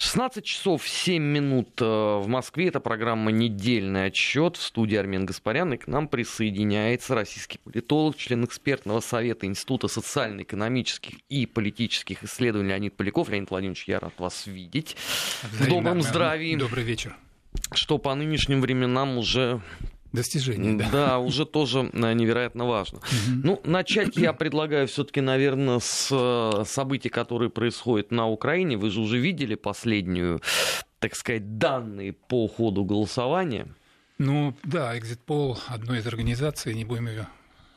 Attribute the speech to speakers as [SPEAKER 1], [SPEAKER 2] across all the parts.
[SPEAKER 1] 16 часов 7 минут э, в Москве. Это программа «Недельный отчет». В студии Армен Гаспарян. И к нам присоединяется российский политолог, член экспертного совета Института социально-экономических и политических исследований Леонид Поляков. Леонид Владимирович, я рад вас видеть. В добром здравии.
[SPEAKER 2] Добрый вечер.
[SPEAKER 1] Что по нынешним временам уже
[SPEAKER 2] достижение.
[SPEAKER 1] Да. да, уже тоже э, невероятно важно. Угу. Ну, начать я предлагаю все-таки, наверное, с э, событий, которые происходят на Украине. Вы же уже видели последнюю, так сказать, данные по ходу голосования.
[SPEAKER 2] Ну да, Exit одной из организаций, не будем ее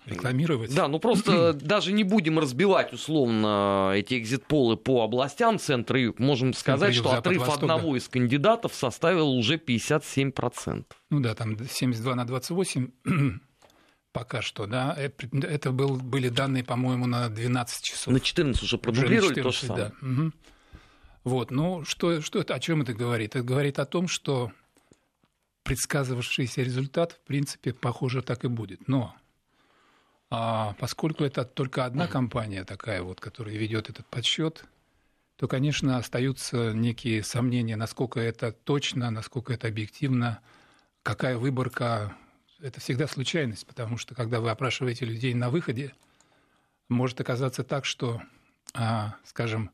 [SPEAKER 2] рекламировать.
[SPEAKER 1] Да, ну просто даже не будем разбивать условно эти экзит-полы по областям центра юг. Можем сказать, что отрыв Восток, одного да. из кандидатов составил уже 57%.
[SPEAKER 2] Ну да, там 72 на 28 пока что, да. Это был, были данные, по-моему, на 12 часов.
[SPEAKER 1] На 14 уже продублировали то же самое.
[SPEAKER 2] Да. Угу. Вот, ну что, что это, о чем это говорит? Это говорит о том, что предсказывавшийся результат, в принципе, похоже, так и будет. Но а поскольку это только одна компания такая вот, которая ведет этот подсчет, то, конечно, остаются некие сомнения, насколько это точно, насколько это объективно, какая выборка. Это всегда случайность, потому что когда вы опрашиваете людей на выходе, может оказаться так, что, а, скажем,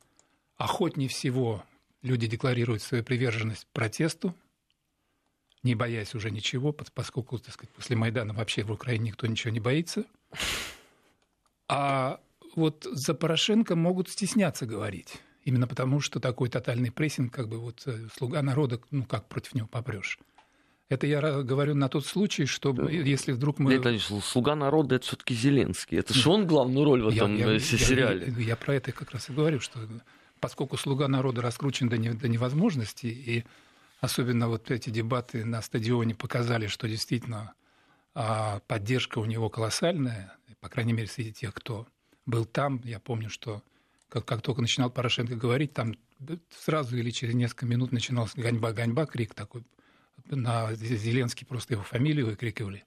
[SPEAKER 2] охотнее всего люди декларируют свою приверженность протесту, не боясь уже ничего, поскольку, так сказать, после Майдана вообще в Украине никто ничего не боится – а вот за Порошенко могут стесняться говорить. Именно потому, что такой тотальный прессинг, как бы вот э, слуга народа, ну как против него попрешь. Это я говорю на тот случай, что если вдруг мы...
[SPEAKER 1] Это слуга народа, это все-таки Зеленский. Это же он главную роль в этом я, я, э, сериале.
[SPEAKER 2] Я, я, я про это как раз и говорю, что поскольку слуга народа раскручен до, не, до невозможности, и особенно вот эти дебаты на стадионе показали, что действительно а, поддержка у него колоссальная, по крайней мере, среди тех, кто был там. Я помню, что как, как только начинал Порошенко говорить, там сразу или через несколько минут начинался «ганьба, ганьба», крик такой. На Зеленский просто его фамилию выкрикивали.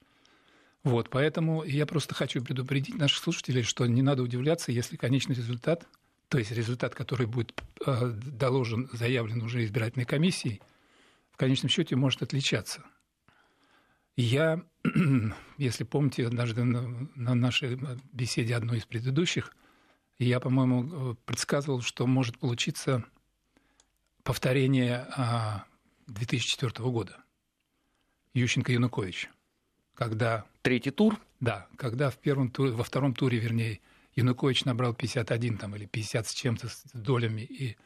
[SPEAKER 2] Вот, поэтому я просто хочу предупредить наших слушателей, что не надо удивляться, если конечный результат, то есть результат, который будет э, доложен, заявлен уже избирательной комиссией, в конечном счете может отличаться. Я, если помните, однажды на нашей беседе одной из предыдущих, я, по-моему, предсказывал, что может получиться повторение 2004 а, года. Ющенко-Янукович. Когда...
[SPEAKER 1] Третий тур?
[SPEAKER 2] Да, когда в первом туре, во втором туре, вернее, Янукович набрал 51 там, или 50 с чем-то с долями, и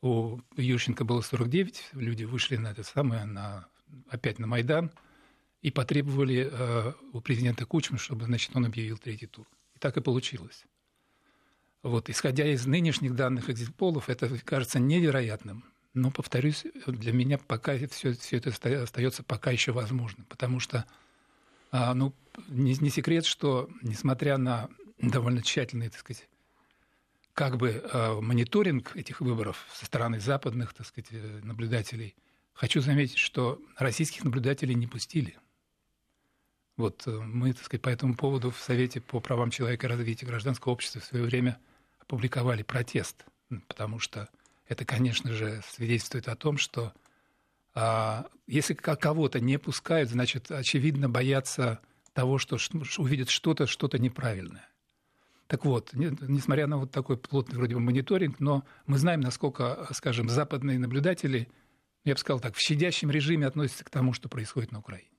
[SPEAKER 2] у Ющенко было 49, люди вышли на это самое, на, опять на Майдан – и потребовали э, у президента Кучмы, чтобы значит, он объявил третий тур. И так и получилось. Вот, исходя из нынешних данных экзитполов, это кажется невероятным. Но, повторюсь, для меня пока все, все это остается пока еще возможным, потому что а, ну, не, не секрет, что несмотря на довольно тщательный, так сказать, как бы э, мониторинг этих выборов со стороны западных, так сказать, э, наблюдателей, хочу заметить, что российских наблюдателей не пустили – вот э, мы, так сказать, по этому поводу в Совете по правам человека и развитию гражданского общества в свое время опубликовали протест, потому что это, конечно же, свидетельствует о том, что а, если кого-то не пускают, значит, очевидно, боятся того, что увидят что-то, что-то неправильное. Так вот, несмотря на вот такой плотный вроде бы мониторинг, но мы знаем, насколько, скажем, западные наблюдатели, я бы сказал так, в щадящем режиме относятся к тому, что происходит на Украине.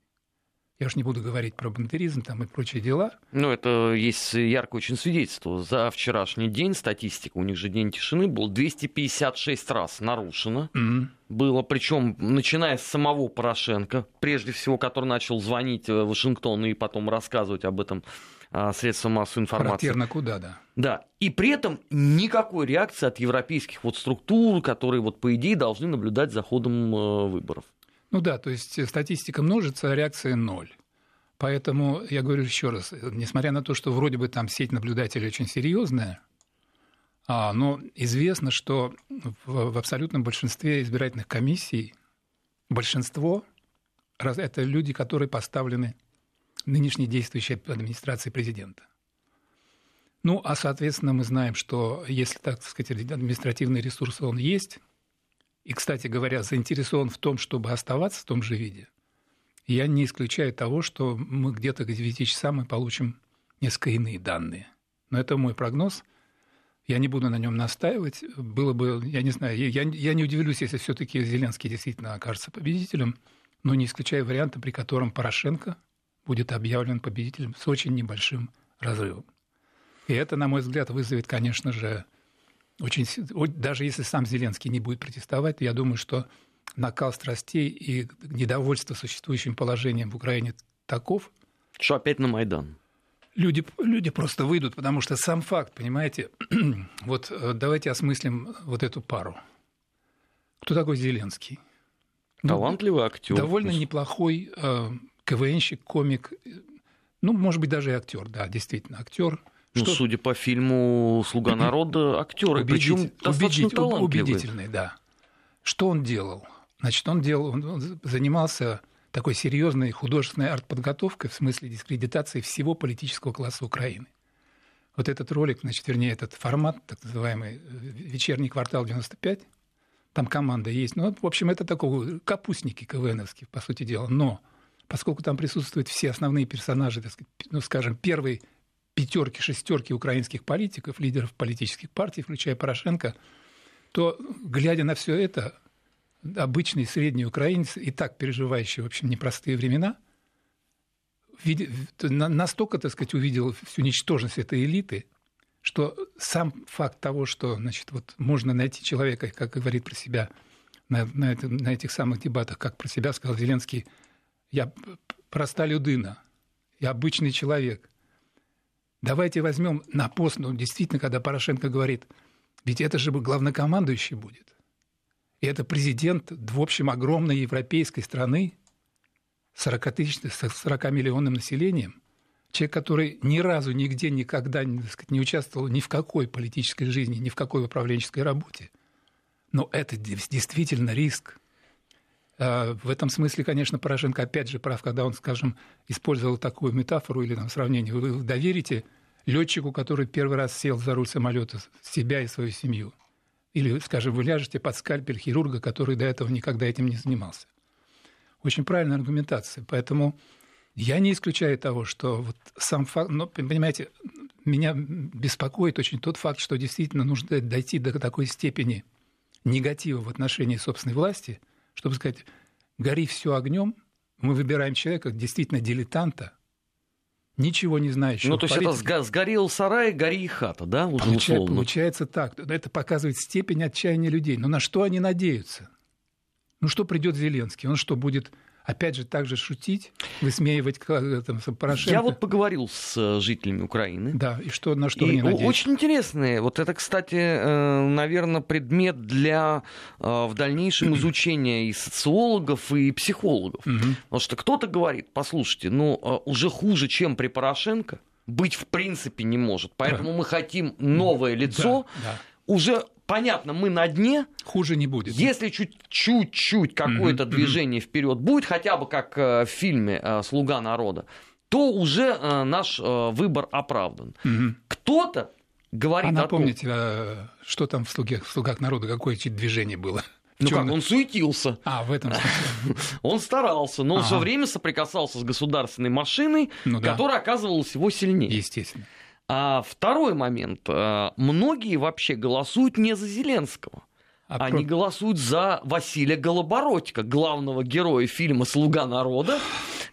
[SPEAKER 2] Я уж не буду говорить про бандеризм там и прочие дела.
[SPEAKER 1] Ну, это есть яркое очень свидетельство. За вчерашний день статистика, у них же день тишины был, 256 раз нарушено. Mm-hmm. Было, причем начиная с самого Порошенко, прежде всего, который начал звонить в Вашингтон и потом рассказывать об этом а, средствам массовой информации.
[SPEAKER 2] Характерно куда, да.
[SPEAKER 1] Да. И при этом никакой реакции от европейских вот структур, которые, вот, по идее, должны наблюдать за ходом э, выборов.
[SPEAKER 2] Ну да, то есть статистика множится, а реакция ноль. Поэтому я говорю еще раз, несмотря на то, что вроде бы там сеть наблюдателей очень серьезная, а, но известно, что в абсолютном большинстве избирательных комиссий большинство это люди, которые поставлены нынешней действующей администрацией президента. Ну, а, соответственно, мы знаем, что если, так сказать, административный ресурс он есть, и, кстати говоря, заинтересован в том, чтобы оставаться в том же виде, я не исключаю того, что мы где-то к 9 часам мы получим несколько иные данные. Но это мой прогноз. Я не буду на нем настаивать. Было бы, я не знаю, я, я не удивлюсь, если все-таки Зеленский действительно окажется победителем, но не исключаю варианта, при котором Порошенко будет объявлен победителем с очень небольшим разрывом. И это, на мой взгляд, вызовет, конечно же, очень... Даже если сам Зеленский не будет протестовать, я думаю, что накал страстей и недовольство существующим положением в Украине таков...
[SPEAKER 1] Что опять на Майдан.
[SPEAKER 2] Люди, люди просто выйдут, потому что сам факт, понимаете, вот э, давайте осмыслим вот эту пару. Кто такой Зеленский?
[SPEAKER 1] Ну, Талантливый актер.
[SPEAKER 2] Довольно неплохой э, КВНщик, комик, ну, может быть, даже и актер, да, действительно, актер.
[SPEAKER 1] Ну, что... судя по фильму «Слуга народа», актеры, Убедитель... причем достаточно Убедитель...
[SPEAKER 2] Убедительный, да. Что он делал? Значит, он делал, он занимался такой серьезной художественной артподготовкой в смысле дискредитации всего политического класса Украины. Вот этот ролик, значит, вернее, этот формат, так называемый «Вечерний квартал 95», там команда есть. Ну, в общем, это такой капустники КВНовские, по сути дела. Но поскольку там присутствуют все основные персонажи, так сказать, ну, скажем, первой пятерки, шестерки украинских политиков, лидеров политических партий, включая Порошенко, то, глядя на все это, обычный средний украинец, и так переживающий, в общем, непростые времена, настолько, так сказать, увидел всю ничтожность этой элиты, что сам факт того, что значит, вот можно найти человека, как говорит про себя на, на, это, на этих самых дебатах, как про себя сказал Зеленский, я проста людина, я обычный человек. Давайте возьмем на пост, ну, действительно, когда Порошенко говорит, ведь это же главнокомандующий будет. И это президент, в общем, огромной европейской страны, 40, тысяч, 40 миллионным населением, человек, который ни разу, нигде, никогда сказать, не участвовал ни в какой политической жизни, ни в какой управленческой работе. Но это действительно риск. А, в этом смысле, конечно, Порошенко опять же прав, когда он, скажем, использовал такую метафору или там, сравнение. Вы доверите летчику, который первый раз сел за руль самолета, себя и свою семью – или, скажем, вы ляжете под скальпель хирурга, который до этого никогда этим не занимался. Очень правильная аргументация. Поэтому я не исключаю того, что вот сам факт, но, понимаете, меня беспокоит очень тот факт, что действительно нужно дойти до такой степени негатива в отношении собственной власти, чтобы сказать, гори все огнем, мы выбираем человека, действительно дилетанта, ничего не знающего.
[SPEAKER 1] Ну, то есть это сгорел сарай, гори и хата, да,
[SPEAKER 2] уже Получается, условно? Получается так. Это показывает степень отчаяния людей. Но на что они надеются? Ну, что придет Зеленский? Он что, будет опять же, также шутить, высмеивать там, Порошенко.
[SPEAKER 1] Я вот поговорил с э, жителями Украины.
[SPEAKER 2] Да, и что, на что и
[SPEAKER 1] они надеются? Очень интересные. Вот это, кстати, э, наверное, предмет для э, в дальнейшем изучения и социологов, и психологов. Угу. Потому что кто-то говорит, послушайте, ну, уже хуже, чем при Порошенко, быть в принципе не может. Поэтому да. мы хотим новое лицо, да, да. уже понятно, мы на дне.
[SPEAKER 2] Хуже не будет.
[SPEAKER 1] Если чуть-чуть какое-то mm-hmm. движение вперед будет, хотя бы как э, в фильме э, Слуга народа, то уже э, наш выбор оправдан. Mm-hmm. Кто-то говорит
[SPEAKER 2] а напомните, о том... что там в «Слуге», в «Слугах народа», какое движение было?
[SPEAKER 1] Ну как, он суетился.
[SPEAKER 2] А, в этом смысле.
[SPEAKER 1] Он старался, но он все время соприкасался с государственной машиной, ну которая оказывалась его сильнее.
[SPEAKER 2] Естественно.
[SPEAKER 1] А второй момент. Э, многие вообще голосуют не за Зеленского. А Они про... голосуют за Василия Голобородько, главного героя фильма «Слуга народа»,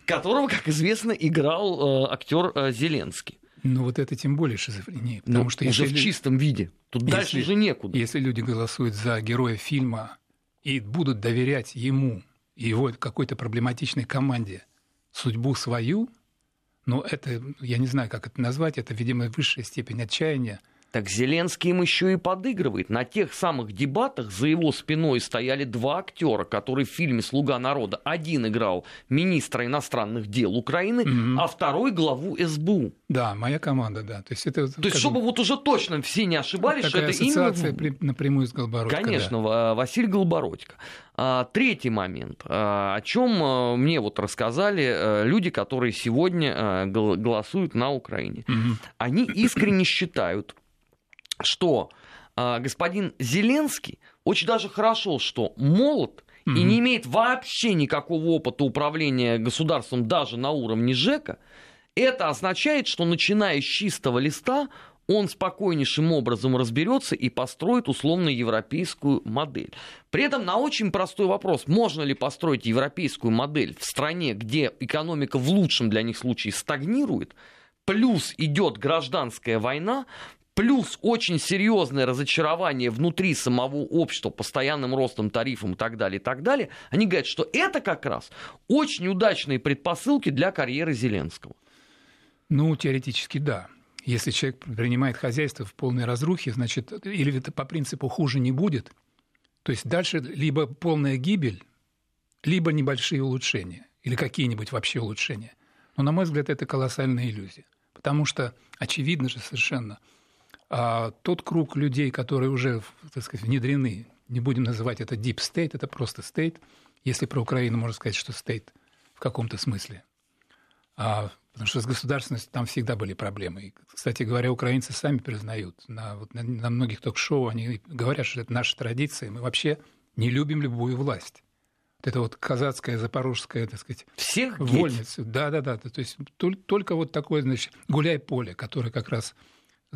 [SPEAKER 1] которого, как известно, играл э, актер э, Зеленский.
[SPEAKER 2] Ну вот это тем более шизофрения. Потому ну, что
[SPEAKER 1] уже если... в чистом виде. Тут если, дальше уже некуда.
[SPEAKER 2] Если люди голосуют за героя фильма и будут доверять ему и его какой-то проблематичной команде судьбу свою, но это, я не знаю, как это назвать, это, видимо, высшая степень отчаяния.
[SPEAKER 1] Так Зеленский им еще и подыгрывает. На тех самых дебатах за его спиной стояли два актера, которые в фильме «Слуга народа». Один играл министра иностранных дел Украины, mm а второй главу СБУ.
[SPEAKER 2] Да, моя команда, да.
[SPEAKER 1] То есть, это, То есть чтобы вот уже точно все не ошибались,
[SPEAKER 2] что это
[SPEAKER 1] ассоциация
[SPEAKER 2] именно... напрямую с Голбородько.
[SPEAKER 1] Конечно, да. Василий Голбородько. А, третий момент, а, о чем а, мне вот рассказали люди, которые сегодня голосуют на Украине. Угу. Они искренне считают, что а, господин Зеленский очень даже хорошо, что молод mm-hmm. и не имеет вообще никакого опыта управления государством даже на уровне ЖЭКа, это означает, что начиная с чистого листа он спокойнейшим образом разберется и построит условно европейскую модель. При этом на очень простой вопрос, можно ли построить европейскую модель в стране, где экономика в лучшем для них случае стагнирует, плюс идет гражданская война, плюс очень серьезное разочарование внутри самого общества постоянным ростом тарифов и так далее, и так далее, они говорят, что это как раз очень удачные предпосылки для карьеры Зеленского.
[SPEAKER 2] Ну, теоретически да. Если человек принимает хозяйство в полной разрухе, значит, или это по принципу хуже не будет, то есть дальше либо полная гибель, либо небольшие улучшения, или какие-нибудь вообще улучшения. Но, на мой взгляд, это колоссальная иллюзия. Потому что очевидно же совершенно, а тот круг людей, которые уже, так сказать, внедрены, не будем называть это deep state, это просто state, если про Украину можно сказать, что state в каком-то смысле. А Потому что с государственностью там всегда были проблемы. И, кстати говоря, украинцы сами признают. На, вот, на, на многих ток-шоу они говорят, что это наша традиция. Мы вообще не любим любую власть. Вот это вот казацкая, запорожская, так сказать,
[SPEAKER 1] Всех
[SPEAKER 2] вольница. Да, да, да. То есть только вот такое, значит, гуляй-поле, которое как раз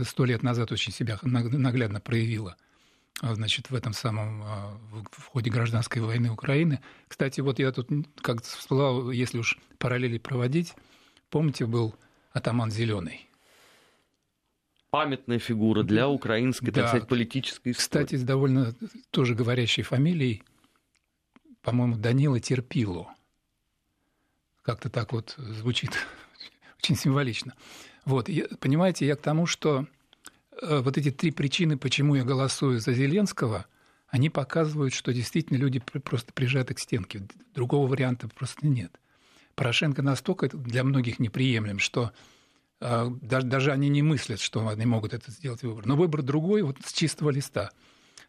[SPEAKER 2] сто лет назад очень себя наглядно проявило а, значит, в этом самом, а, в ходе гражданской войны Украины. Кстати, вот я тут как всплывал, если уж параллели проводить, Помните, был атаман Зеленый.
[SPEAKER 1] Памятная фигура для украинской, да. так сказать, политической истории.
[SPEAKER 2] Кстати, с довольно тоже говорящей фамилией, по-моему, Данила Терпило. Как-то так вот звучит очень символично. Вот, понимаете, я к тому, что э, вот эти три причины, почему я голосую за Зеленского, они показывают, что действительно люди просто прижаты к стенке. Другого варианта просто нет. Порошенко настолько для многих неприемлем, что э, даже, даже они не мыслят, что они могут это сделать выбор. Но выбор другой, вот с чистого листа.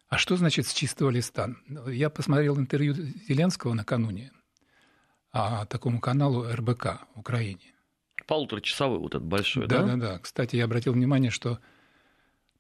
[SPEAKER 2] А что значит с чистого листа? Я посмотрел интервью Зеленского накануне а, такому каналу РБК в Украине.
[SPEAKER 1] Полуторачасовой вот этот большой, да?
[SPEAKER 2] Да, да, да. Кстати, я обратил внимание, что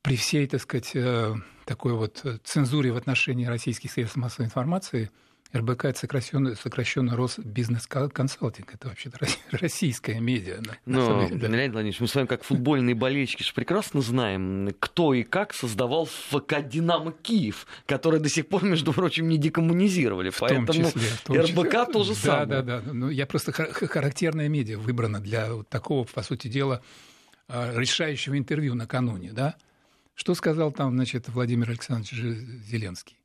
[SPEAKER 2] при всей, так сказать, э, такой вот цензуре в отношении российских средств массовой информации – РБК – это сокращенно, сокращенно Росконсалтинг. Это вообще российская медиа.
[SPEAKER 1] Но, деле, да. Леонид Владимирович, мы с вами как футбольные болельщики же прекрасно знаем, кто и как создавал ФК «Динамо Киев», который до сих пор, между прочим, не декоммунизировали.
[SPEAKER 2] В Поэтому том числе, в том РБК
[SPEAKER 1] числе. то же
[SPEAKER 2] да,
[SPEAKER 1] самое.
[SPEAKER 2] Да, да, да. Ну, я просто характерная медиа выбрана для вот такого, по сути дела, а, решающего интервью накануне. Да? Что сказал там, значит, Владимир Александрович Зеленский?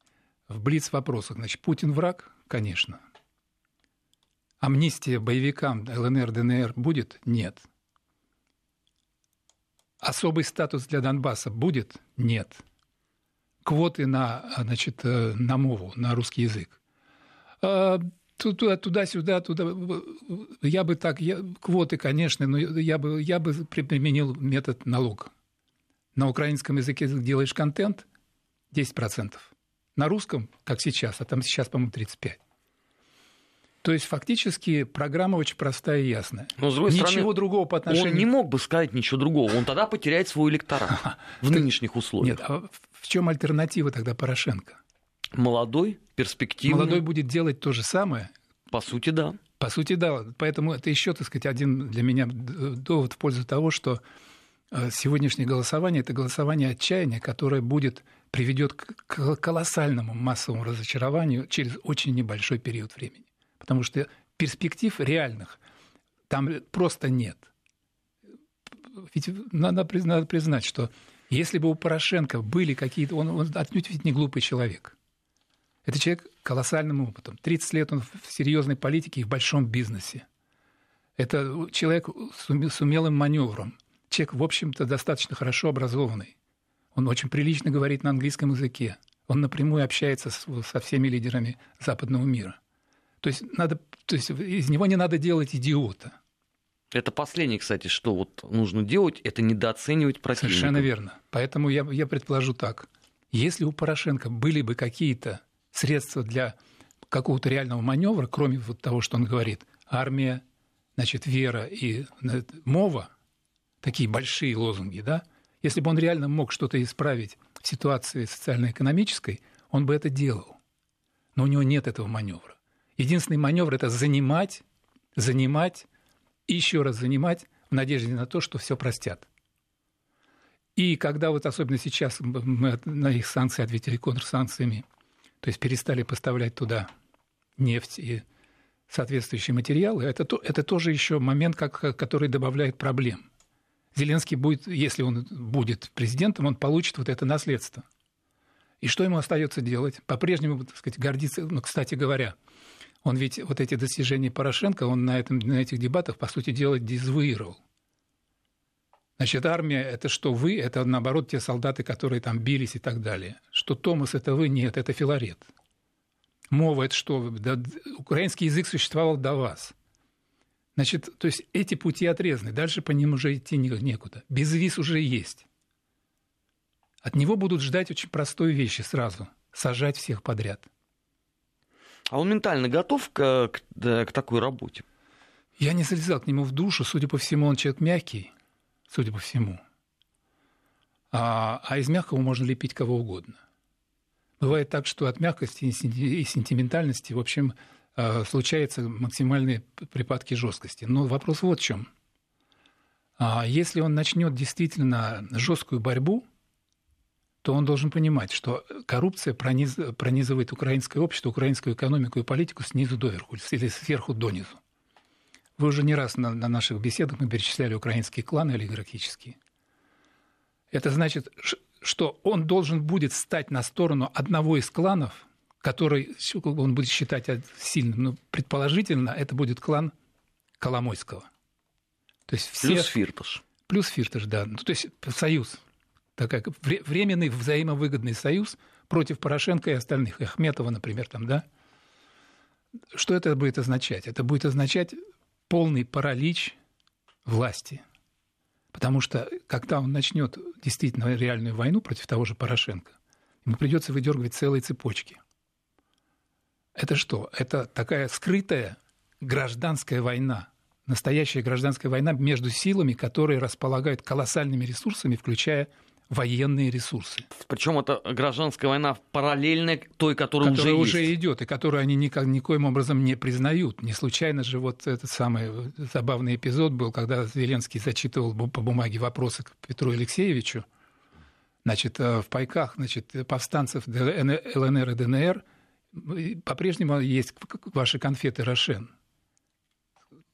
[SPEAKER 2] В блиц-вопросах. Значит, Путин враг? Конечно. Амнистия боевикам ЛНР, ДНР будет? Нет. Особый статус для Донбасса будет? Нет. Квоты на, значит, э, на мову, на русский язык. А, туда-сюда, туда. Я бы так, я, квоты, конечно, но я бы, я бы применил метод налог. На украинском языке делаешь контент 10% на русском, как сейчас, а там сейчас, по-моему, 35. То есть фактически программа очень простая и ясная.
[SPEAKER 1] Но, с другой
[SPEAKER 2] ничего
[SPEAKER 1] стороны,
[SPEAKER 2] другого по отношению...
[SPEAKER 1] Он не мог бы сказать ничего другого. Он тогда потеряет свой электорат в нынешних условиях.
[SPEAKER 2] Нет, а в чем альтернатива тогда Порошенко?
[SPEAKER 1] Молодой, перспективный.
[SPEAKER 2] Молодой будет делать то же самое.
[SPEAKER 1] По сути, да.
[SPEAKER 2] По сути, да. Поэтому это еще, так сказать, один для меня довод в пользу того, что сегодняшнее голосование – это голосование отчаяния, которое будет приведет к колоссальному массовому разочарованию через очень небольшой период времени. Потому что перспектив реальных там просто нет. Ведь надо, надо признать, что если бы у Порошенко были какие-то... Он, он отнюдь ведь не глупый человек. Это человек колоссальным опытом. 30 лет он в серьезной политике и в большом бизнесе. Это человек с умелым маневром. Человек, в общем-то, достаточно хорошо образованный. Он очень прилично говорит на английском языке. Он напрямую общается со всеми лидерами западного мира. То есть, надо, то есть из него не надо делать идиота.
[SPEAKER 1] Это последнее, кстати, что вот нужно делать, это недооценивать противника.
[SPEAKER 2] Совершенно верно. Поэтому я, я предположу так. Если у Порошенко были бы какие-то средства для какого-то реального маневра, кроме вот того, что он говорит, армия, значит, вера и мова, такие большие лозунги, да, если бы он реально мог что-то исправить в ситуации социально-экономической, он бы это делал. Но у него нет этого маневра. Единственный маневр – это занимать, занимать и еще раз занимать в надежде на то, что все простят. И когда вот особенно сейчас мы на их санкции ответили контрсанкциями, то есть перестали поставлять туда нефть и соответствующие материалы, это, это тоже еще момент, как, который добавляет проблем. Зеленский будет, если он будет президентом, он получит вот это наследство. И что ему остается делать? По-прежнему, так сказать, гордиться, ну, кстати говоря, он ведь вот эти достижения Порошенко, он на, этом, на этих дебатах, по сути дела, дезавуировал. Значит, армия – это что вы, это, наоборот, те солдаты, которые там бились и так далее. Что Томас – это вы, нет, это Филарет. Мова – это что? Да, украинский язык существовал до вас. Значит, то есть эти пути отрезаны, дальше по ним уже идти некуда. Безвиз уже есть. От него будут ждать очень простой вещи сразу – сажать всех подряд.
[SPEAKER 1] А он ментально готов к, к, к такой работе?
[SPEAKER 2] Я не залезал к нему в душу. Судя по всему, он человек мягкий, судя по всему. А, а из мягкого можно лепить кого угодно. Бывает так, что от мягкости и сентиментальности, в общем, случаются максимальные припадки жесткости. Но вопрос вот в чем. А если он начнет действительно жесткую борьбу, то он должен понимать, что коррупция прониз, пронизывает украинское общество, украинскую экономику и политику снизу доверху или сверху донизу. Вы уже не раз на, на наших беседах мы перечисляли украинские кланы олигархические. Это значит, что он должен будет стать на сторону одного из кланов, который он будет считать сильным, но предположительно это будет клан Коломойского.
[SPEAKER 1] То есть все... Плюс Фирташ.
[SPEAKER 2] Плюс Фирташ, да. Ну, то есть союз. Такой временный взаимовыгодный союз против Порошенко и остальных. Ахметова, например, там, да. Что это будет означать? Это будет означать полный паралич власти. Потому что когда он начнет действительно реальную войну против того же Порошенко, ему придется выдергивать целые цепочки. Это что? Это такая скрытая гражданская война, настоящая гражданская война между силами, которые располагают колоссальными ресурсами, включая военные ресурсы.
[SPEAKER 1] Причем это гражданская война параллельная той, которая,
[SPEAKER 2] которая
[SPEAKER 1] уже,
[SPEAKER 2] уже идет, и которую они никак, никоим образом не признают. Не случайно же вот этот самый забавный эпизод был, когда Зеленский зачитывал по бумаге вопросы к Петру Алексеевичу. Значит, э, в пайках значит, повстанцев ЛНР и ДНР по-прежнему есть ваши конфеты «Рошен».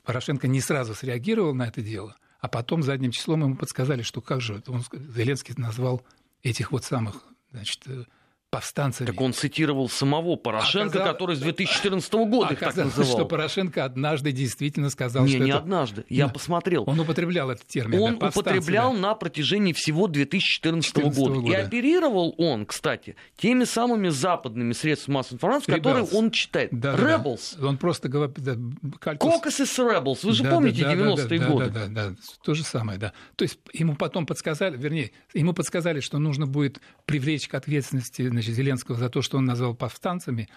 [SPEAKER 2] Порошенко не сразу среагировал на это дело – а потом задним числом ему подсказали, что как же, он, Зеленский назвал этих вот самых значит, э, повстанцами.
[SPEAKER 1] Так он цитировал самого Порошенко, Оказал... который с 2014 года их так называл.
[SPEAKER 2] что Порошенко однажды действительно сказал,
[SPEAKER 1] не,
[SPEAKER 2] что
[SPEAKER 1] не
[SPEAKER 2] это...
[SPEAKER 1] однажды, я да. посмотрел.
[SPEAKER 2] Он употреблял этот термин.
[SPEAKER 1] Он
[SPEAKER 2] да,
[SPEAKER 1] употреблял да. на протяжении всего 2014 года. года. И оперировал он, кстати, теми самыми западными средствами массовой информации, Rebels. которые он читает.
[SPEAKER 2] Да,
[SPEAKER 1] Rebels.
[SPEAKER 2] Да, Он просто говорит... Да,
[SPEAKER 1] Caucasus Rebels. Вы же да, помните да, 90-е
[SPEAKER 2] да,
[SPEAKER 1] годы.
[SPEAKER 2] Да, да, да, то же самое, да. То есть ему потом подсказали, вернее, ему подсказали, что нужно будет привлечь к ответственности значит, Зеленского за то, то, что он назвал повстанцами,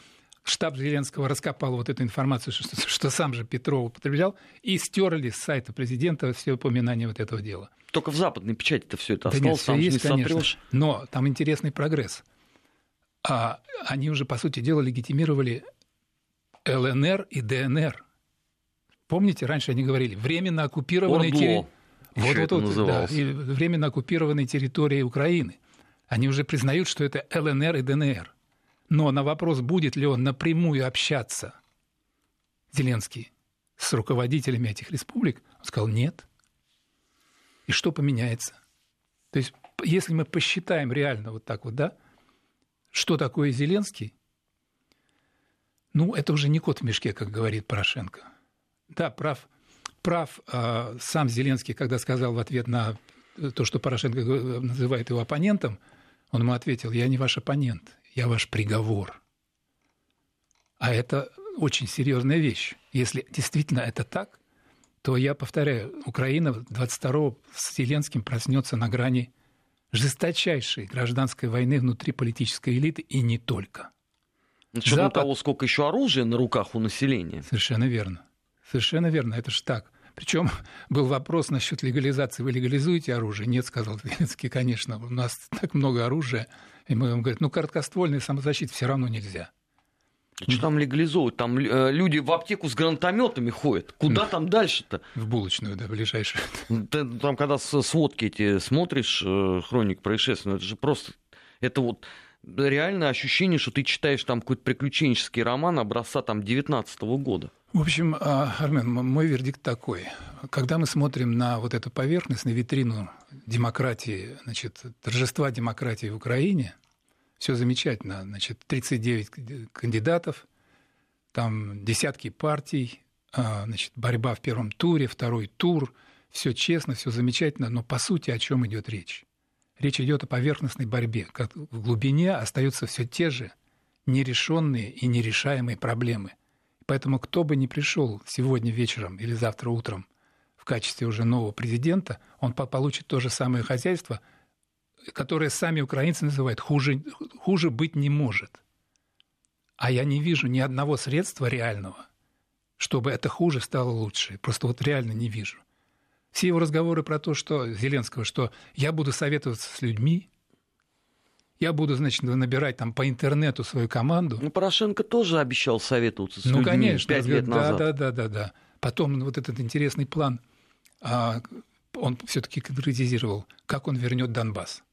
[SPEAKER 2] штаб Зеленского раскопал вот эту информацию, что, что сам же Петров употреблял, и стерли с сайта президента все упоминания вот этого дела.
[SPEAKER 1] Только в западной печати-то все это да осталось, нет, там есть, не конечно, сотрешь.
[SPEAKER 2] Но там интересный прогресс. А они уже, по сути дела, легитимировали ЛНР и ДНР. Помните, раньше они говорили, временно оккупированные территории. Вот, вот, вот, да, временно оккупированные территории Украины. Они уже признают, что это ЛНР и ДНР. Но на вопрос, будет ли он напрямую общаться, Зеленский, с руководителями этих республик, он сказал нет. И что поменяется? То есть, если мы посчитаем реально вот так вот, да, что такое Зеленский, ну, это уже не кот в мешке, как говорит Порошенко. Да, прав, прав э, сам Зеленский, когда сказал в ответ на то, что Порошенко называет его оппонентом, он ему ответил, я не ваш оппонент, я ваш приговор. А это очень серьезная вещь. Если действительно это так, то я повторяю, Украина 22-го с Зеленским проснется на грани жесточайшей гражданской войны внутри политической элиты и не только.
[SPEAKER 1] Ну, Запад... того, сколько еще оружия на руках у населения.
[SPEAKER 2] Совершенно верно. Совершенно верно. Это же так. Причем был вопрос насчет легализации. Вы легализуете оружие? Нет, сказал Зеленский, конечно. У нас так много оружия. И мы ему говорим, ну, короткоствольная самозащита все равно нельзя.
[SPEAKER 1] Что там легализовывать? Там э, люди в аптеку с гранатометами ходят. Куда там дальше-то?
[SPEAKER 2] В булочную, да, ближайшую.
[SPEAKER 1] Ты, там, когда сводки эти смотришь, э, хроник происшествий, ну, это же просто... Это вот реальное ощущение, что ты читаешь там какой-то приключенческий роман образца там 19 -го года.
[SPEAKER 2] В общем, а, Армен, мой вердикт такой. Когда мы смотрим на вот эту поверхность, на витрину демократии, значит, торжества демократии в Украине, все замечательно. Значит, 39 кандидатов, там десятки партий, а, значит, борьба в первом туре, второй тур, все честно, все замечательно, но по сути о чем идет речь? Речь идет о поверхностной борьбе. Как в глубине остаются все те же нерешенные и нерешаемые проблемы. Поэтому кто бы ни пришел сегодня вечером или завтра утром в качестве уже нового президента, он получит то же самое хозяйство, которое сами украинцы называют хуже, хуже быть не может. А я не вижу ни одного средства реального, чтобы это хуже стало лучше. Просто вот реально не вижу. Все его разговоры про то, что Зеленского, что я буду советоваться с людьми, я буду, значит, набирать там по интернету свою команду.
[SPEAKER 1] Ну, Порошенко тоже обещал советоваться с ну, людьми конечно, пять лет назад.
[SPEAKER 2] Да, да, да, да. Потом вот этот интересный план, а, он все-таки конкретизировал, как он вернет Донбасс.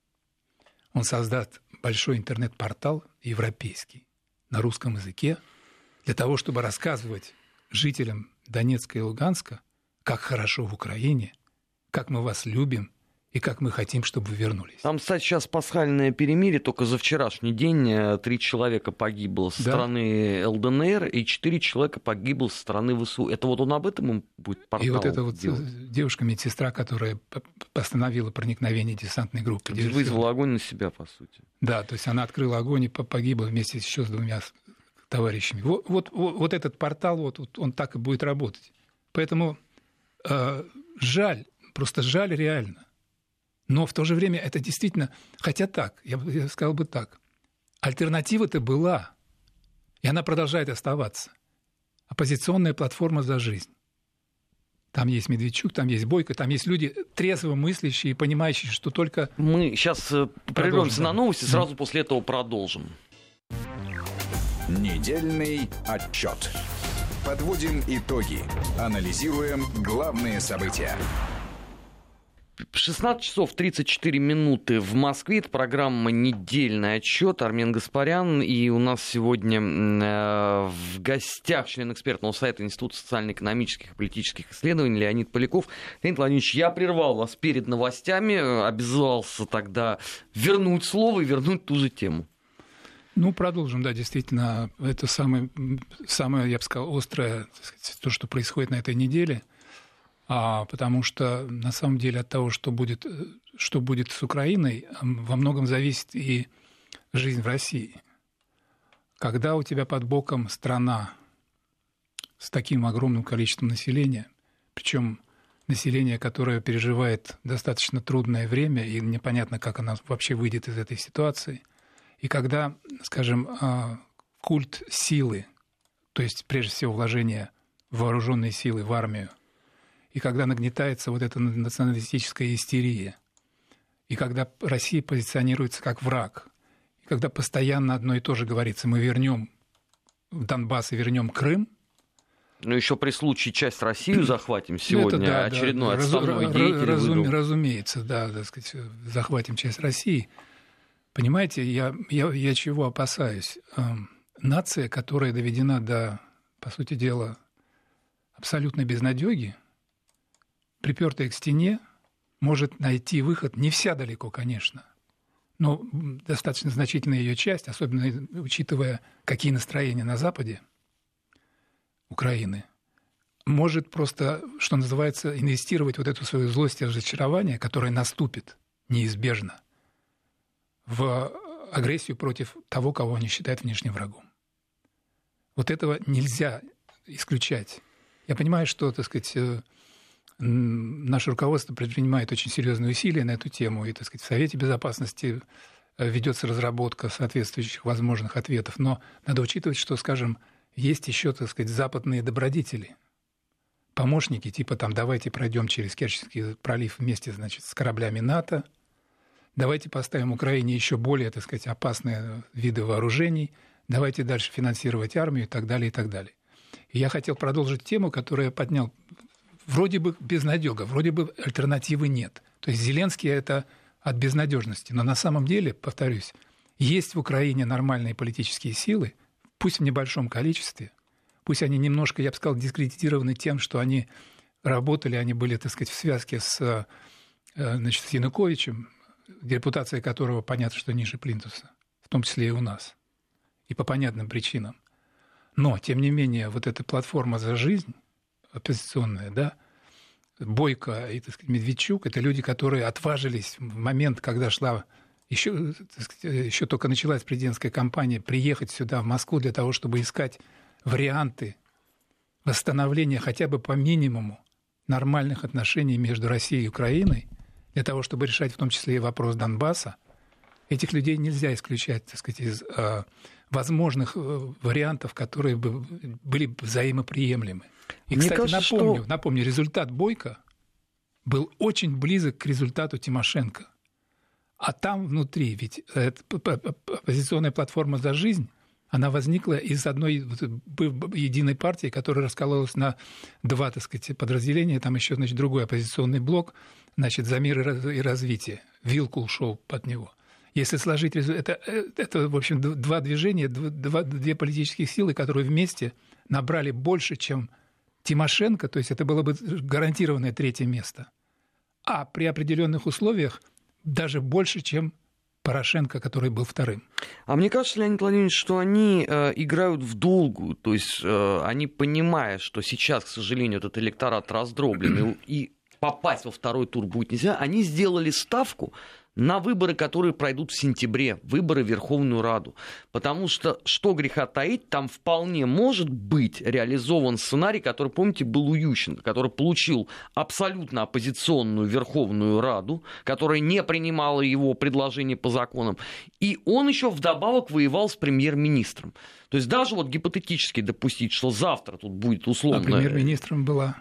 [SPEAKER 2] Он создаст большой интернет-портал европейский на русском языке для того, чтобы рассказывать жителям Донецка и Луганска, как хорошо в Украине, как мы вас любим и как мы хотим, чтобы вы вернулись.
[SPEAKER 1] Там, кстати, сейчас пасхальное перемирие, только за вчерашний день э, три человека погибло со да? стороны ЛДНР и четыре человека погибло со стороны ВСУ. Это вот он об этом им будет портал
[SPEAKER 2] И вот эта вот девушка-медсестра, которая постановила проникновение десантной группы.
[SPEAKER 1] Вызвала огонь на себя, по сути.
[SPEAKER 2] Да, то есть она открыла огонь и погибла вместе еще с двумя товарищами. Вот, вот, вот этот портал, вот, вот он так и будет работать. Поэтому э, жаль, просто жаль реально. Но в то же время это действительно, хотя так, я, я сказал бы так, альтернатива-то была, и она продолжает оставаться. Оппозиционная платформа за жизнь. Там есть Медведчук, там есть Бойко, там есть люди трезво мыслящие и понимающие, что только...
[SPEAKER 1] Мы сейчас э, прервемся на новости, сразу после этого продолжим.
[SPEAKER 3] Недельный отчет. Подводим итоги. Анализируем главные события.
[SPEAKER 1] 16 часов 34 минуты в Москве. Это программа «Недельный отчет». Армен Гаспарян. И у нас сегодня э, в гостях член экспертного сайта Института социально-экономических и политических исследований Леонид Поляков. Леонид Владимирович, я прервал вас перед новостями. Обязался тогда вернуть слово и вернуть ту же тему.
[SPEAKER 2] Ну, продолжим, да, действительно, это самое, самое я бы сказал, острое, сказать, то, что происходит на этой неделе, а, потому что на самом деле от того, что будет, что будет с Украиной, во многом зависит и жизнь в России. Когда у тебя под боком страна с таким огромным количеством населения, причем население, которое переживает достаточно трудное время, и непонятно, как оно вообще выйдет из этой ситуации – и когда, скажем, а, культ силы, то есть прежде всего вложение в вооруженные силы, в армию, и когда нагнетается вот эта националистическая истерия, и когда Россия позиционируется как враг, и когда постоянно одно и то же говорится, мы вернем Донбасс и вернем Крым,
[SPEAKER 1] ну, еще при случае часть Россию захватим сегодня, это, да, очередной да, отставной раз, деятель разум,
[SPEAKER 2] Разумеется, да, так сказать, захватим часть России – Понимаете, я, я, я чего опасаюсь? Эм, нация, которая доведена до, по сути дела, абсолютной безнадеги, припертая к стене, может найти выход, не вся далеко, конечно, но достаточно значительная ее часть, особенно учитывая, какие настроения на Западе Украины, может просто, что называется, инвестировать вот эту свою злость и разочарование, которое наступит неизбежно – в агрессию против того, кого они считают внешним врагом. Вот этого нельзя исключать. Я понимаю, что, так сказать, э, наше руководство предпринимает очень серьезные усилия на эту тему, и, так сказать, в Совете Безопасности э, ведется разработка соответствующих возможных ответов, но надо учитывать, что, скажем, есть еще, так сказать, западные добродетели. помощники, типа там давайте пройдем через Керченский пролив вместе, значит, с кораблями НАТО, давайте поставим Украине еще более, так сказать, опасные виды вооружений, давайте дальше финансировать армию и так далее, и так далее. И я хотел продолжить тему, которую я поднял. Вроде бы безнадега, вроде бы альтернативы нет. То есть Зеленский это от безнадежности. Но на самом деле, повторюсь, есть в Украине нормальные политические силы, пусть в небольшом количестве, пусть они немножко, я бы сказал, дискредитированы тем, что они работали, они были, так сказать, в связке с, э, значит, с Януковичем, репутация которого, понятно, что ниже плинтуса, в том числе и у нас, и по понятным причинам. Но, тем не менее, вот эта платформа «За жизнь» оппозиционная, да, Бойко и так сказать, Медведчук – это люди, которые отважились в момент, когда шла еще, сказать, еще только началась президентская кампания, приехать сюда, в Москву, для того, чтобы искать варианты восстановления хотя бы по минимуму нормальных отношений между Россией и Украиной, для того, чтобы решать в том числе и вопрос Донбасса, этих людей нельзя исключать, так сказать, из э, возможных э, вариантов, которые бы были взаимоприемлемы. И, Мне кстати, кажется, напомню, что... напомню, результат Бойко был очень близок к результату Тимошенко. А там внутри, ведь оппозиционная платформа «За жизнь», она возникла из одной единой партии, которая раскололась на два, так сказать, подразделения. Там еще, значит, другой оппозиционный блок, значит, «За мир и развитие». Вилкул шел под него. Если сложить это, это, в общем, два движения, два, две политические силы, которые вместе набрали больше, чем Тимошенко, то есть это было бы гарантированное третье место. А при определенных условиях даже больше, чем Порошенко, который был вторым.
[SPEAKER 1] А мне кажется, Леонид Владимирович, что они э, играют в долгую, то есть э, они понимая, что сейчас, к сожалению, этот электорат раздроблен, и попасть во второй тур будет нельзя, они сделали ставку на выборы, которые пройдут в сентябре, выборы в Верховную Раду. Потому что, что греха таить, там вполне может быть реализован сценарий, который, помните, был у Ющенко, который получил абсолютно оппозиционную Верховную Раду, которая не принимала его предложения по законам. И он еще вдобавок воевал с премьер-министром. То есть даже вот гипотетически допустить, что завтра тут будет условно... А
[SPEAKER 2] премьер-министром была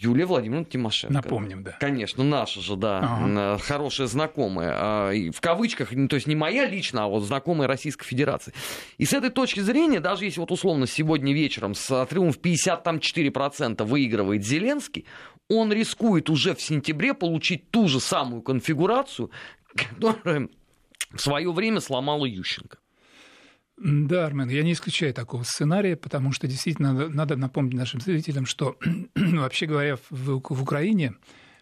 [SPEAKER 1] Юлия Владимировна Тимошенко.
[SPEAKER 2] Напомним, да.
[SPEAKER 1] Конечно, наша же, да, ага. хорошая знакомая. А, в кавычках, ну, то есть не моя лично, а вот знакомая Российской Федерации. И с этой точки зрения, даже если вот условно сегодня вечером с отрывом в 54% выигрывает Зеленский, он рискует уже в сентябре получить ту же самую конфигурацию, которая в свое время сломала Ющенко.
[SPEAKER 2] Да, Армен, я не исключаю такого сценария, потому что действительно надо, напомнить нашим зрителям, что вообще говоря, в, в Украине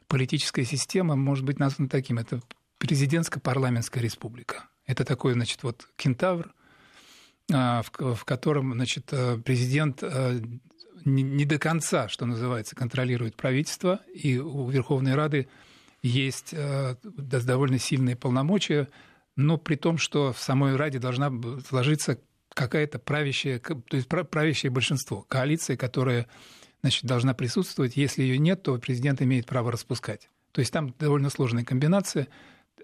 [SPEAKER 2] политическая система может быть названа таким. Это президентско-парламентская республика. Это такой, значит, вот кентавр, а, в, в котором, значит, э, президент э, не, не до конца, что называется, контролирует правительство, и у Верховной Рады есть э, довольно сильные полномочия но при том, что в самой Раде должна сложиться какая-то правящая, то есть правящее большинство, коалиция, которая значит, должна присутствовать. Если ее нет, то президент имеет право распускать. То есть там довольно сложная комбинация.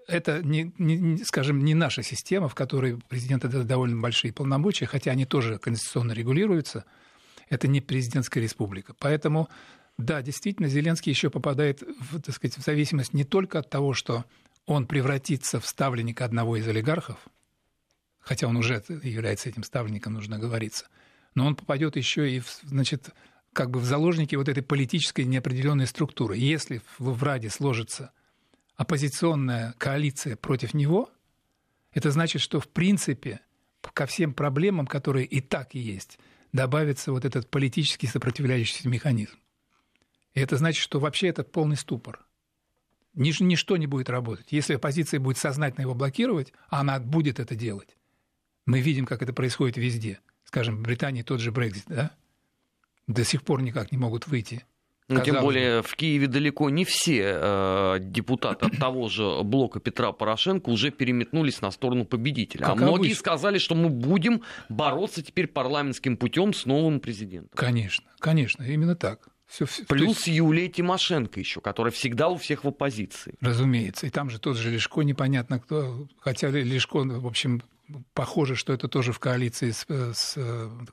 [SPEAKER 2] Это, не, не, скажем, не наша система, в которой президент это довольно большие полномочия, хотя они тоже конституционно регулируются. Это не президентская республика. Поэтому, да, действительно, Зеленский еще попадает в, так сказать, в зависимость не только от того, что он превратится в ставленника одного из олигархов, хотя он уже является этим ставленником, нужно говориться, но он попадет еще и в, значит, как бы в заложники вот этой политической неопределенной структуры. Если в, Раде сложится оппозиционная коалиция против него, это значит, что в принципе ко всем проблемам, которые и так есть, добавится вот этот политический сопротивляющийся механизм. И это значит, что вообще это полный ступор – Нич- ничто не будет работать. Если оппозиция будет сознательно его блокировать, а она будет это делать, мы видим, как это происходит везде. Скажем, в Британии тот же Брекзит, да? До сих пор никак не могут выйти.
[SPEAKER 1] Ну, тем более в Киеве далеко не все э, депутаты от того же блока Петра Порошенко уже переметнулись на сторону победителя. Как а многие обычно. сказали, что мы будем бороться теперь парламентским путем с новым президентом.
[SPEAKER 2] Конечно, конечно, именно так.
[SPEAKER 1] Все, Плюс есть... Юлия Тимошенко еще, которая всегда у всех в оппозиции.
[SPEAKER 2] Разумеется. И там же тот же Лешко, непонятно кто. Хотя Лешко, в общем, похоже, что это тоже в коалиции с, с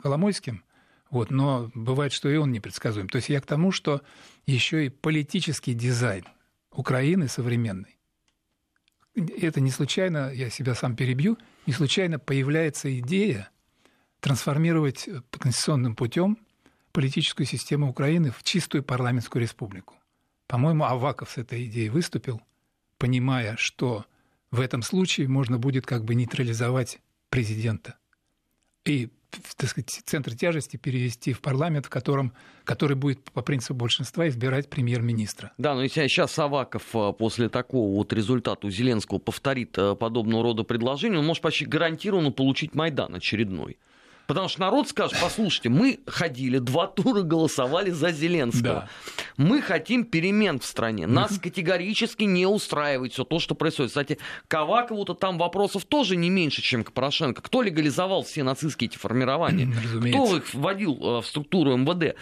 [SPEAKER 2] Коломойским. Вот, но бывает, что и он непредсказуем. То есть я к тому, что еще и политический дизайн Украины современный. Это не случайно, я себя сам перебью, не случайно появляется идея трансформировать конституционным путем политическую систему Украины в чистую парламентскую республику. По-моему, Аваков с этой идеей выступил, понимая, что в этом случае можно будет как бы нейтрализовать президента и так сказать, центр тяжести перевести в парламент, в котором, который будет по принципу большинства избирать премьер-министра.
[SPEAKER 1] Да, но если сейчас Аваков э, после такого вот результата у Зеленского повторит э, подобного рода предложение, он может почти гарантированно получить Майдан очередной. Потому что народ скажет, послушайте, мы ходили, два тура голосовали за Зеленского. Да. Мы хотим перемен в стране. Нас категорически не устраивает все то, что происходит. Кстати, Кавакову-то там вопросов тоже не меньше, чем к Порошенко. Кто легализовал все нацистские эти формирования? Разумеется. Кто их вводил э, в структуру МВД?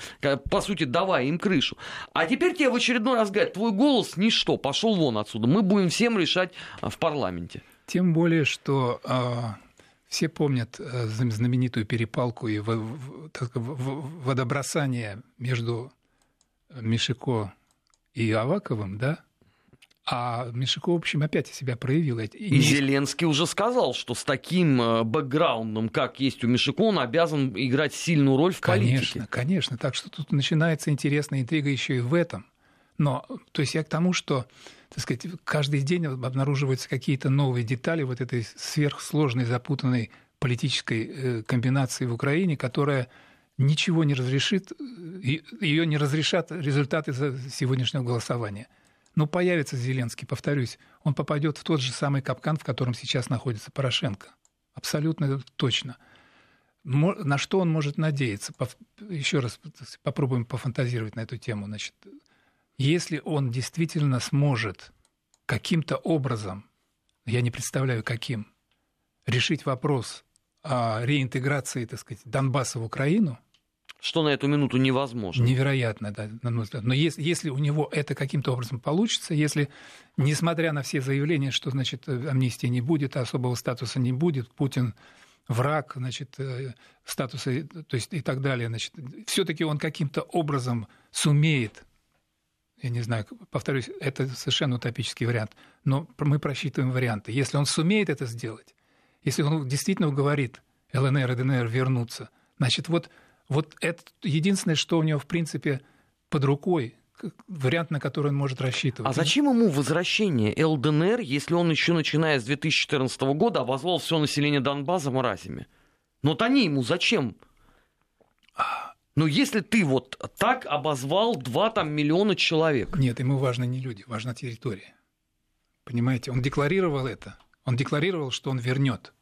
[SPEAKER 1] По сути, давая им крышу. А теперь тебе в очередной раз говорят, твой голос ничто, пошел вон отсюда. Мы будем всем решать э, в парламенте.
[SPEAKER 2] Тем более, что а, все помнят э, знаменитую перепалку и водобросание между Мишико и Аваковым, да? А Мишико, в общем, опять себя проявил. И,
[SPEAKER 1] и Зеленский уже сказал, что с таким э, бэкграундом, как есть у Мишико, он обязан играть сильную роль в
[SPEAKER 2] конечно,
[SPEAKER 1] политике.
[SPEAKER 2] Конечно, конечно. Так что тут начинается интересная интрига еще и в этом. Но, то есть я к тому, что так сказать, каждый день обнаруживаются какие-то новые детали вот этой сверхсложной, запутанной политической э, комбинации в Украине, которая ничего не разрешит, ее не разрешат результаты сегодняшнего голосования. Но появится Зеленский, повторюсь, он попадет в тот же самый капкан, в котором сейчас находится Порошенко. Абсолютно точно. На что он может надеяться? Еще раз попробуем пофантазировать на эту тему. Значит, если он действительно сможет каким-то образом, я не представляю каким, решить вопрос о реинтеграции, так сказать, Донбасса в Украину,
[SPEAKER 1] что на эту минуту невозможно.
[SPEAKER 2] Невероятно, да, на мой взгляд. Но если, если у него это каким-то образом получится, если, несмотря на все заявления, что, значит, амнистии не будет, особого статуса не будет, Путин враг, значит, э, статуса, то есть и так далее, значит, все-таки он каким-то образом сумеет я не знаю, повторюсь, это совершенно утопический вариант, но мы просчитываем варианты. Если он сумеет это сделать, если он действительно уговорит ЛНР и ДНР вернуться, значит, вот, вот это единственное, что у него, в принципе, под рукой, вариант, на который он может рассчитывать.
[SPEAKER 1] А зачем ему возвращение ЛДНР, если он еще начиная с 2014 года обозвал все население Донбасса мразями? Ну вот они ему зачем? Но если ты вот так обозвал 2 там, миллиона человек...
[SPEAKER 2] Нет, ему важны не люди, важна территория. Понимаете, он декларировал это. Он декларировал, что он вернет.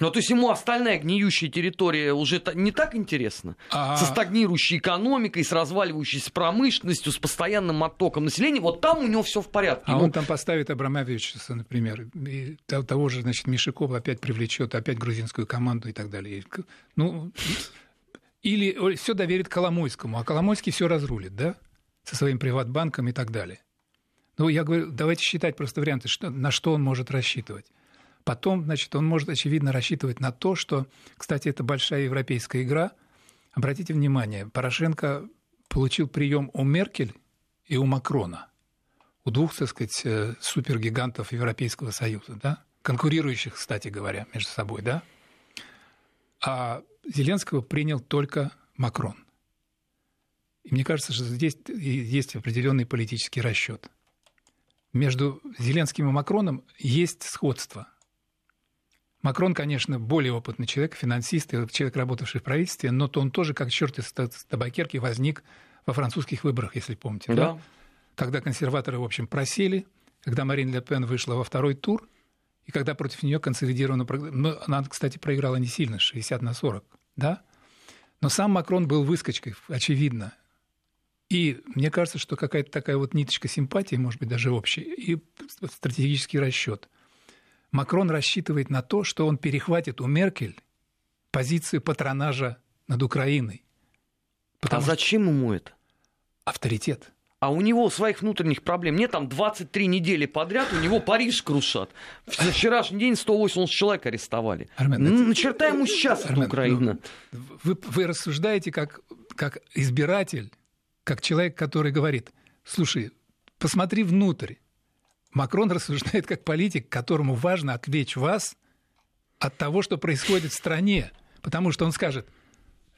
[SPEAKER 1] Ну, то есть ему остальная гниющая территория уже не так интересна? А... Со стагнирующей экономикой, с разваливающейся промышленностью, с постоянным оттоком населения. Вот там у него все в порядке.
[SPEAKER 2] А ему... он там поставит Абрамовича, например, и того же, значит, Мишикова опять привлечет, опять грузинскую команду и так далее. Ну, или все доверит Коломойскому, а Коломойский все разрулит, да, со своим приватбанком и так далее. Ну, я говорю, давайте считать просто варианты, что, на что он может рассчитывать. Потом, значит, он может, очевидно, рассчитывать на то, что, кстати, это большая европейская игра. Обратите внимание, Порошенко получил прием у Меркель и у Макрона, у двух, так сказать, э, супергигантов Европейского Союза, да, конкурирующих, кстати говоря, между собой, да. А Зеленского принял только Макрон. И мне кажется, что здесь есть определенный политический расчет. Между Зеленским и Макроном есть сходство. Макрон, конечно, более опытный человек, финансист, человек, работавший в правительстве, но то он тоже, как черт из табакерки, возник во французских выборах, если помните. Да. да? Когда консерваторы, в общем, просели, когда Марин Ле Пен вышла во второй тур – и когда против нее консолидировано... Она, кстати, проиграла не сильно, 60 на 40, да? Но сам Макрон был выскочкой, очевидно. И мне кажется, что какая-то такая вот ниточка симпатии, может быть, даже общая, и стратегический расчет. Макрон рассчитывает на то, что он перехватит у Меркель позицию патронажа над Украиной.
[SPEAKER 1] а зачем ему это?
[SPEAKER 2] Авторитет.
[SPEAKER 1] А у него своих внутренних проблем нет. Там 23 недели подряд у него Париж крушат. За вчерашний день 180 человек арестовали. Армен, на черта ему сейчас Армен, Украина.
[SPEAKER 2] Ну, вы, вы рассуждаете как, как избиратель, как человек, который говорит, слушай, посмотри внутрь. Макрон рассуждает как политик, которому важно отвлечь вас от того, что происходит в стране. Потому что он скажет,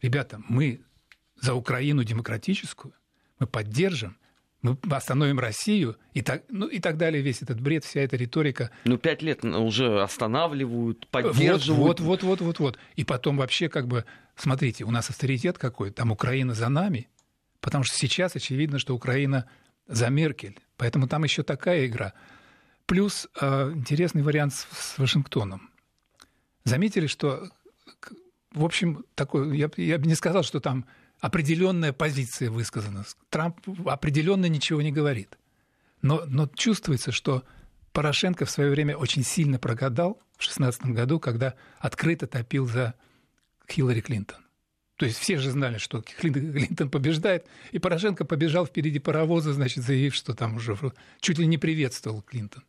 [SPEAKER 2] ребята, мы за Украину демократическую, мы поддержим, мы остановим Россию и так, ну, и так далее, весь этот бред, вся эта риторика.
[SPEAKER 1] Ну, пять лет уже останавливают, поддерживают.
[SPEAKER 2] Вот, вот, вот, вот, вот. И потом вообще как бы, смотрите, у нас авторитет какой, там Украина за нами, потому что сейчас очевидно, что Украина за Меркель, поэтому там еще такая игра. Плюс э, интересный вариант с, с Вашингтоном. Заметили, что, в общем, такой, я, я бы не сказал, что там определенная позиция высказана. Трамп определенно ничего не говорит. Но, но чувствуется, что Порошенко в свое время очень сильно прогадал в 2016 году, когда открыто топил за Хиллари Клинтон. То есть все же знали, что Клинтон побеждает, и Порошенко побежал впереди паровоза, значит, заявив, что там уже чуть ли не приветствовал Клинтон.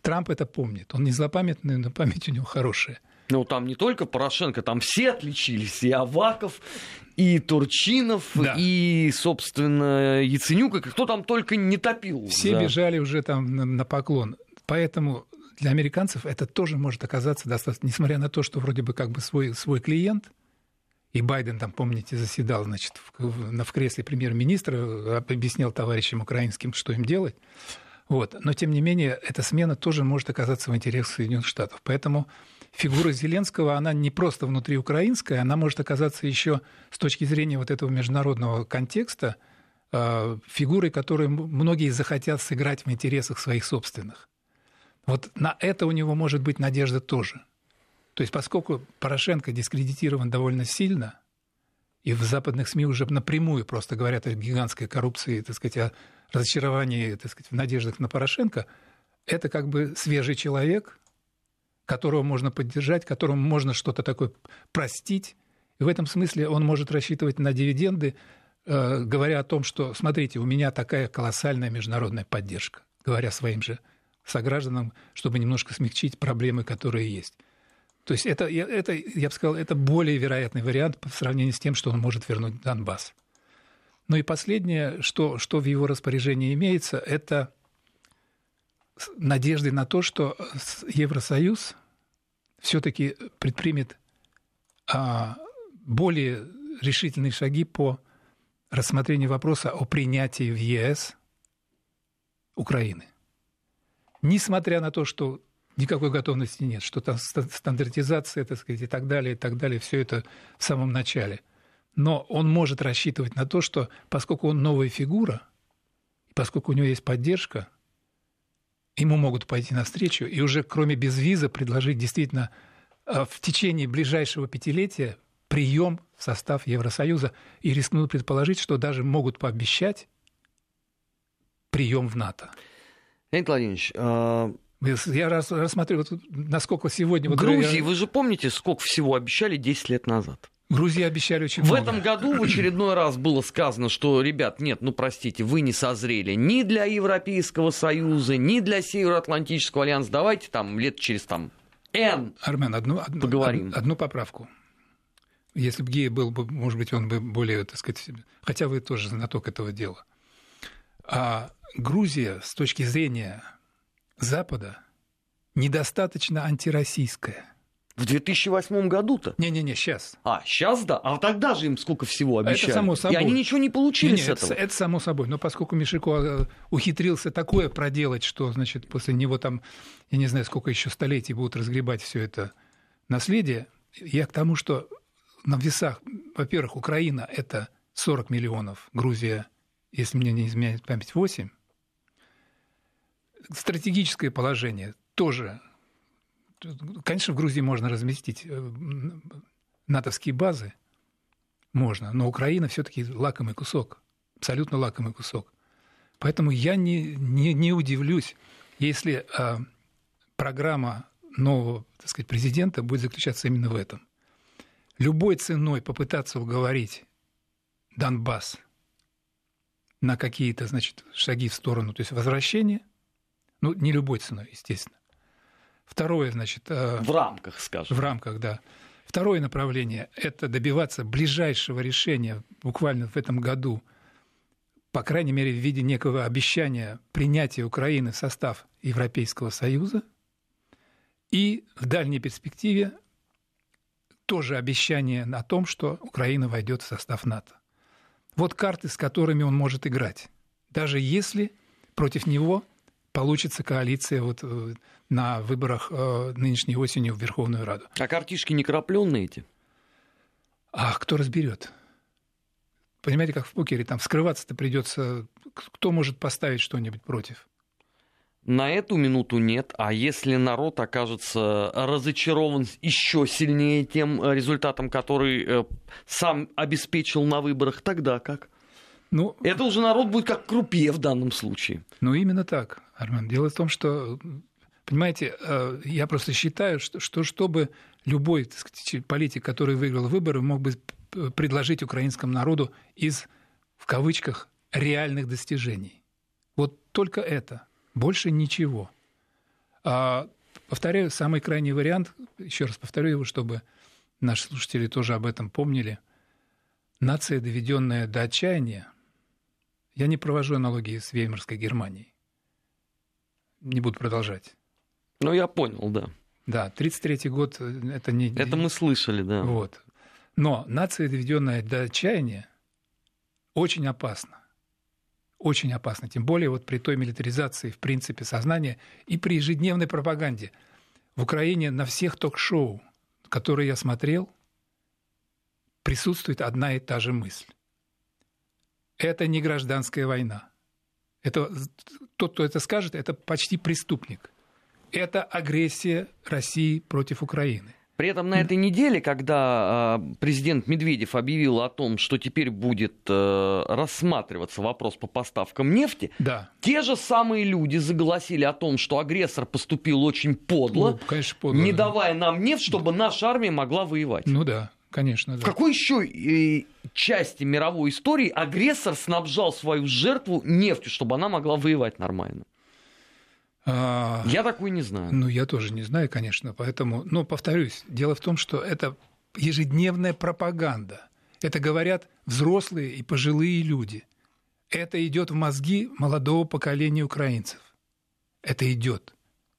[SPEAKER 2] Трамп это помнит. Он не злопамятный, но память у него хорошая –
[SPEAKER 1] ну, там не только Порошенко, там все отличились. И Аваков, и Турчинов, да. и, собственно, Яценюк, и кто там только не топил.
[SPEAKER 2] Все да. бежали уже там на, на поклон. Поэтому для американцев это тоже может оказаться достаточно, несмотря на то, что вроде бы как бы свой, свой клиент, и Байден там, помните, заседал, значит, в, в кресле премьер-министра, объяснял товарищам украинским, что им делать. Вот. Но, тем не менее, эта смена тоже может оказаться в интересах Соединенных Штатов. Поэтому фигура Зеленского, она не просто внутриукраинская, она может оказаться еще с точки зрения вот этого международного контекста э, фигурой, которую многие захотят сыграть в интересах своих собственных. Вот на это у него может быть надежда тоже. То есть поскольку Порошенко дискредитирован довольно сильно, и в западных СМИ уже напрямую просто говорят о гигантской коррупции, так сказать, о разочаровании, так сказать, в надеждах на Порошенко, это как бы свежий человек, которого можно поддержать, которому можно что-то такое простить. И в этом смысле он может рассчитывать на дивиденды, э, говоря о том, что, смотрите, у меня такая колоссальная международная поддержка, говоря своим же согражданам, чтобы немножко смягчить проблемы, которые есть. То есть это, это, я бы сказал, это более вероятный вариант по сравнению с тем, что он может вернуть Донбасс. Ну и последнее, что, что в его распоряжении имеется, это надежды на то, что Евросоюз все-таки предпримет а, более решительные шаги по рассмотрению вопроса о принятии в ЕС Украины. Несмотря на то, что никакой готовности нет, что там стандартизация, так сказать, и так далее, и так далее, все это в самом начале. Но он может рассчитывать на то, что поскольку он новая фигура, поскольку у него есть поддержка, ему могут пойти навстречу и уже кроме безвиза предложить действительно э, в течение ближайшего пятилетия прием в состав Евросоюза и рискнут предположить, что даже могут пообещать прием в НАТО.
[SPEAKER 1] Леонид Владимирович, а,
[SPEAKER 2] я рассматриваю, насколько сегодня...
[SPEAKER 1] Грузии, я... вы же помните, сколько всего обещали 10 лет назад?
[SPEAKER 2] Грузии обещали очень
[SPEAKER 1] в
[SPEAKER 2] много.
[SPEAKER 1] В этом году в очередной раз было сказано, что, ребят, нет, ну простите, вы не созрели ни для Европейского Союза, ни для Североатлантического альянса. Давайте там лет через там N
[SPEAKER 2] Армен, одну, одну, поговорим. Одну, одну поправку. Если бы Гей был бы, может быть, он бы более, так сказать, хотя вы тоже знаток этого дела. А Грузия с точки зрения Запада недостаточно антироссийская.
[SPEAKER 1] В 2008 году-то?
[SPEAKER 2] Не-не-не, сейчас.
[SPEAKER 1] А, сейчас да? А тогда же им сколько всего обещали?
[SPEAKER 2] Это само собой.
[SPEAKER 1] И они ничего не получили не, не, с этого?
[SPEAKER 2] Это, это само собой. Но поскольку Мишико э, ухитрился такое проделать, что, значит, после него там, я не знаю, сколько еще столетий будут разгребать все это наследие, я к тому, что на весах, во-первых, Украина – это 40 миллионов, Грузия, если мне не изменяет память, 8, стратегическое положение тоже. Конечно, в Грузии можно разместить э, натовские базы, можно, но Украина все-таки лакомый кусок, абсолютно лакомый кусок. Поэтому я не, не, не удивлюсь, если а, программа нового так сказать, президента будет заключаться именно в этом. Любой ценой попытаться уговорить Донбасс на какие-то, значит, шаги в сторону, то есть возвращение, ну, не любой ценой, естественно. Второе, значит...
[SPEAKER 1] Э, в рамках, скажем.
[SPEAKER 2] В рамках, да. Второе направление – это добиваться ближайшего решения буквально в этом году, по крайней мере, в виде некого обещания принятия Украины в состав Европейского Союза. И в дальней перспективе тоже обещание о том, что Украина войдет в состав НАТО. Вот карты, с которыми он может играть. Даже если против него получится коалиция вот э, на выборах э, нынешней осенью в Верховную Раду.
[SPEAKER 1] А картишки не крапленные эти?
[SPEAKER 2] А кто разберет? Понимаете, как в покере, там скрываться-то придется. Кто может поставить что-нибудь против?
[SPEAKER 1] На эту минуту нет, а если народ окажется разочарован еще сильнее тем результатом, который э, сам обеспечил на выборах, тогда как? Ну, это уже народ будет как крупье в данном случае.
[SPEAKER 2] Ну, именно так, Армен. Дело в том, что, понимаете, э, я просто считаю, что, что чтобы любой так сказать, политик, который выиграл выборы, мог бы предложить украинскому народу из, в кавычках, реальных достижений. Вот только это, больше ничего. А, повторяю, самый крайний вариант, еще раз повторю его, чтобы наши слушатели тоже об этом помнили. Нация, доведенная до отчаяния, я не провожу аналогии с Веймарской Германией. Не буду продолжать.
[SPEAKER 1] Ну, я понял, да.
[SPEAKER 2] Да, 33-й год э, это не...
[SPEAKER 1] Это мы слышали, да.
[SPEAKER 2] Вот. Но нация, доведенная до отчаяния, очень опасна. Очень опасно. Тем более вот при той милитаризации, в принципе, сознания и при ежедневной пропаганде. В Украине на всех ток-шоу, которые я смотрел, присутствует одна и та же мысль это не гражданская война. Это, тот, кто это скажет, это почти преступник. Это агрессия России против Украины.
[SPEAKER 1] При этом на этой неделе, когда э, президент Медведев объявил о том, что теперь будет э, рассматриваться вопрос по поставкам нефти,
[SPEAKER 2] да.
[SPEAKER 1] те же самые люди заголосили о том, что агрессор поступил очень подло,
[SPEAKER 2] ну, конечно, подло
[SPEAKER 1] не да. давая нам нефть, чтобы наша армия могла воевать.
[SPEAKER 2] Ну да. Конечно, да.
[SPEAKER 1] В какой еще э, части мировой истории агрессор снабжал свою жертву нефтью, чтобы она могла воевать нормально? А... Я такой не знаю.
[SPEAKER 2] Ну, я тоже не знаю, конечно. Поэтому, но повторюсь, дело в том, что это ежедневная пропаганда. Это говорят взрослые и пожилые люди. Это идет в мозги молодого поколения украинцев. Это идет.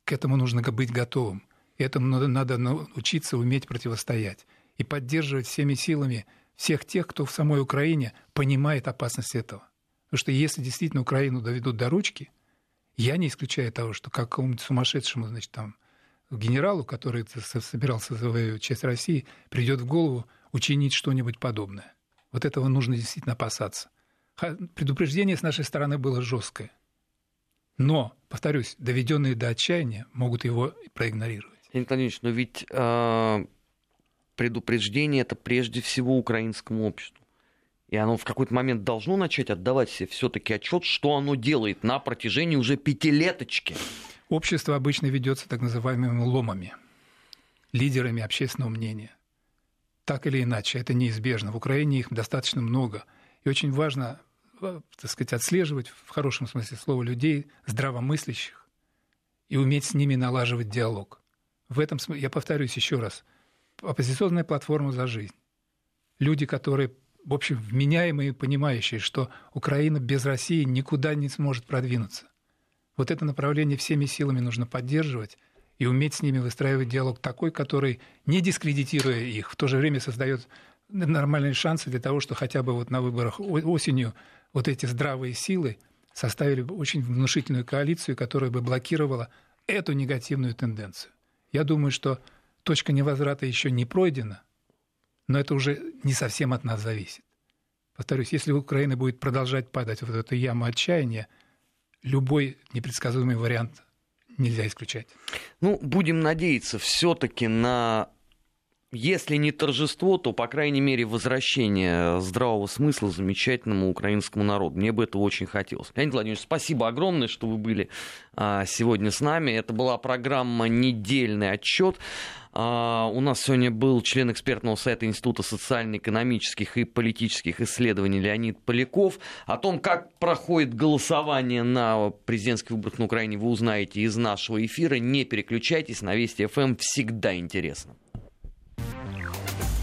[SPEAKER 2] К этому нужно быть готовым. Этому надо, надо научиться уметь противостоять и поддерживать всеми силами всех тех, кто в самой Украине понимает опасность этого. Потому что если действительно Украину доведут до ручки, я не исключаю того, что какому-нибудь сумасшедшему, значит, там, генералу, который собирался завоевать часть России, придет в голову учинить что-нибудь подобное. Вот этого нужно действительно опасаться. Предупреждение с нашей стороны было жесткое. Но, повторюсь, доведенные до отчаяния могут его проигнорировать.
[SPEAKER 1] Леонид но ведь э, предупреждение это прежде всего украинскому обществу. И оно в какой-то момент должно начать отдавать себе все-таки отчет, что оно делает на протяжении уже пятилеточки.
[SPEAKER 2] Общество обычно ведется так называемыми ломами, лидерами общественного мнения. Так или иначе, это неизбежно. В Украине их достаточно много. И очень важно, э, так сказать, отслеживать в хорошем смысле слова людей, здравомыслящих, и уметь с ними налаживать диалог. В этом смысле, я повторюсь еще раз, оппозиционная платформа «За жизнь». Люди, которые, в общем, вменяемые понимающие, что Украина без России никуда не сможет продвинуться. Вот это направление всеми силами нужно поддерживать и уметь с ними выстраивать диалог такой, который, не дискредитируя их, в то же время создает нормальные шансы для того, что хотя бы вот на выборах осенью вот эти здравые силы составили бы очень внушительную коалицию, которая бы блокировала эту негативную тенденцию. Я думаю, что точка невозврата еще не пройдена, но это уже не совсем от нас зависит. Повторюсь, если Украина будет продолжать падать в эту яму отчаяния, любой непредсказуемый вариант нельзя исключать.
[SPEAKER 1] Ну, будем надеяться все-таки на если не торжество, то, по крайней мере, возвращение здравого смысла замечательному украинскому народу. Мне бы этого очень хотелось. Леонид Владимирович, спасибо огромное, что вы были а, сегодня с нами. Это была программа «Недельный отчет». А, у нас сегодня был член экспертного совета Института социально-экономических и политических исследований Леонид Поляков. О том, как проходит голосование на президентских выборах на Украине, вы узнаете из нашего эфира. Не переключайтесь, на Вести ФМ всегда интересно.